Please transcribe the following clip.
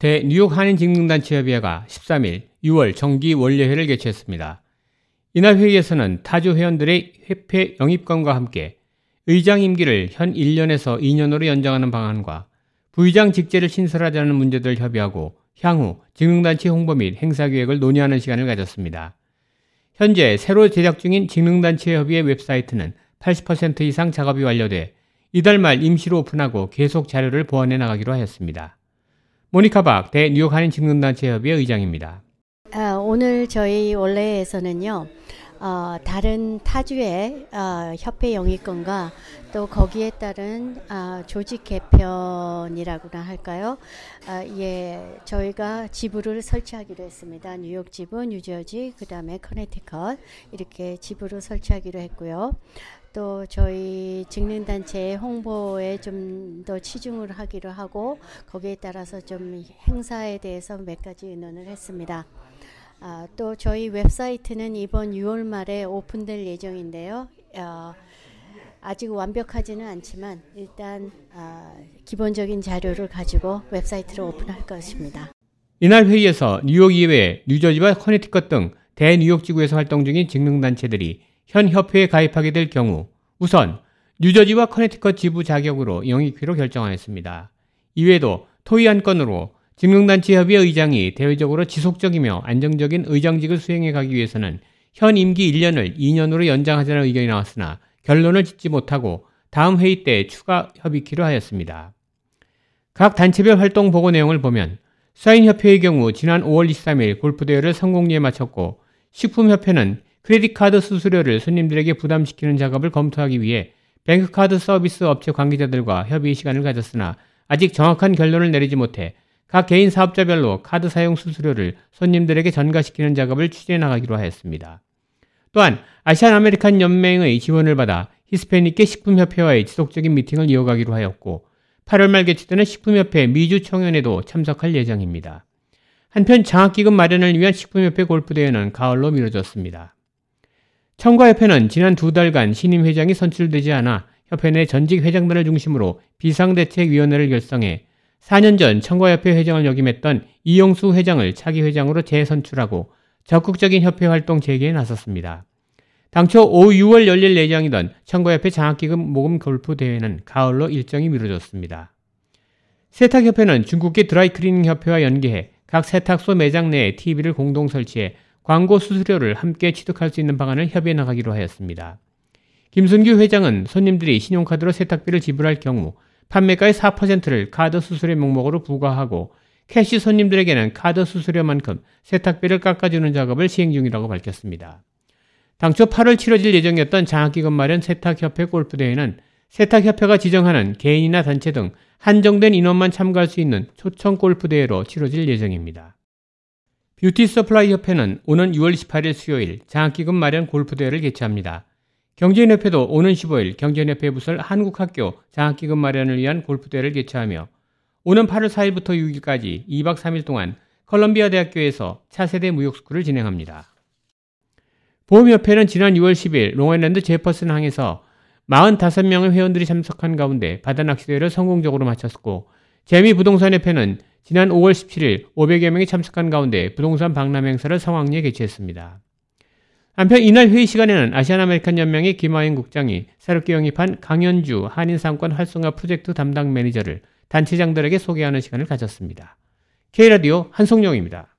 대 뉴욕 한인직능단체협의회가 13일 6월 정기 원래회를 개최했습니다. 이날 회의에서는 타주 회원들의 회폐 영입권과 함께 의장 임기를 현 1년에서 2년으로 연장하는 방안과 부의장 직제를 신설하자는 문제들을 협의하고 향후 직능단체 홍보 및 행사 계획을 논의하는 시간을 가졌습니다. 현재 새로 제작 중인 직능단체 협의회 웹사이트는 80% 이상 작업이 완료돼 이달 말 임시로 오픈하고 계속 자료를 보완해 나가기로 하였습니다. 모니카 박 대 뉴욕 한인 직능단체 협의회 의장입니다. 아, 오늘 저희 원래에서는요. 어, 다른 타주의 어, 협회 영위권과 또 거기에 따른 어, 조직 개편이라고나 할까요? 아, 예, 저희가 지부를 설치하기로 했습니다. 뉴욕 지부, 뉴저지, 그 다음에 커네티컷 이렇게 지부를 설치하기로 했고요. 또 저희 직능단체 홍보에 좀 더 치중을 하기로 하고 거기에 따라서 좀 행사에 대해서 몇 가지 의논을 했습니다. 아, 또 저희 웹사이트는 이번 6월 말에 오픈될 예정인데요. 어, 아직 완벽하지는 않지만 일단 아, 기본적인 자료를 가지고 웹사이트를 오픈할 것입니다. 이날 회의에서 뉴욕 이외 뉴저지와 커네티컷 등 대뉴욕 지구에서 활동 중인 직능단체들이 현 협회에 가입하게 될 경우 우선 뉴저지와 커네티컷 지부 자격으로 영입키로 결정하였습니다. 이외에도 토의 한 건으로 직능단체 협의 의장이 대외적으로 지속적이며 안정적인 의장직을 수행해 가기 위해서는 현 임기 1년을 2년으로 연장하자는 의견이 나왔으나 결론을 짓지 못하고 다음 회의 때 추가 협의키로 하였습니다. 각 단체별 활동 보고 내용을 보면 사인협회의 경우 지난 5월 23일 골프대회를 성공리에 마쳤고 식품협회는 credit card 수수료를 손님들에게 부담시키는 작업을 검토하기 위해 bank card 서비스 업체 관계자들과 협의 시간을 가졌으나 아직 정확한 결론을 내리지 못해 각 개인 사업자별로 카드 사용 수수료를 손님들에게 전가시키는 작업을 추진해 나가기로 하였습니다. 또한 아시안 아메리칸 연맹의 지원을 받아 히스패닉계 식품협회와의 지속적인 미팅을 이어가기로 하였고 8월 말 개최되는 식품협회 미주 총연에도 참석할 예정입니다. 한편 장학기금 마련을 위한 식품협회 골프대회는 가을로 미뤄졌습니다. 청과협회는 지난 두 달간 신임 회장이 선출되지 않아 협회 내 전직 회장들을 중심으로 비상대책위원회를 결성해 4년 전 청과협회 회장을 역임했던 이용수 회장을 차기 회장으로 재선출하고 적극적인 협회 활동 재개에 나섰습니다. 당초 오후 6월 열릴 예정이던 청과협회 장학기금 모금 골프 대회는 가을로 일정이 미뤄졌습니다. 세탁협회는 중국계 드라이클리닝 협회와 연계해 각 세탁소 매장 내에 TV를 공동 설치해 광고 수수료를 함께 취득할 수 있는 방안을 협의해 나가기로 하였습니다. 김순규 회장은 손님들이 신용카드로 세탁비를 지불할 경우 판매가의 4%를 카드 수수료 명목으로 부과하고 cash 손님들에게는 카드 수수료만큼 세탁비를 깎아주는 작업을 시행 중이라고 밝혔습니다. 당초 8월 치러질 예정이었던 장학기금 마련 세탁협회 골프대회는 세탁협회가 지정하는 개인이나 단체 등 한정된 인원만 참가할 수 있는 초청 골프대회로 치러질 예정입니다. beauty supply 협회는 오는 6월 18일 수요일 장학기금 마련 골프대회를 개최합니다. 경제인협회도 오는 15일 경제인협회 부설 한국학교 장학기금 마련을 위한 골프대회를 개최하며 오는 8월 4일부터 6일까지 2박 3일 동안 컬럼비아 대학교에서 차세대 무역스쿨을 진행합니다. 보험협회는 지난 6월 10일 롱아일랜드 제퍼슨 항에서 45명의 회원들이 참석한 가운데 바다 낚시대회를 성공적으로 마쳤고 재미부동산협회는 지난 5월 17일 500여 명이 참석한 가운데 부동산 박람 행사를 성황리에 개최했습니다. 한편 이날 회의 시간에는 아시안 아메리칸 연맹의 김하인 국장이 새롭게 영입한 강현주 한인상권 활성화 프로젝트 담당 매니저를 단체장들에게 소개하는 시간을 가졌습니다. K라디오 한송영입니다.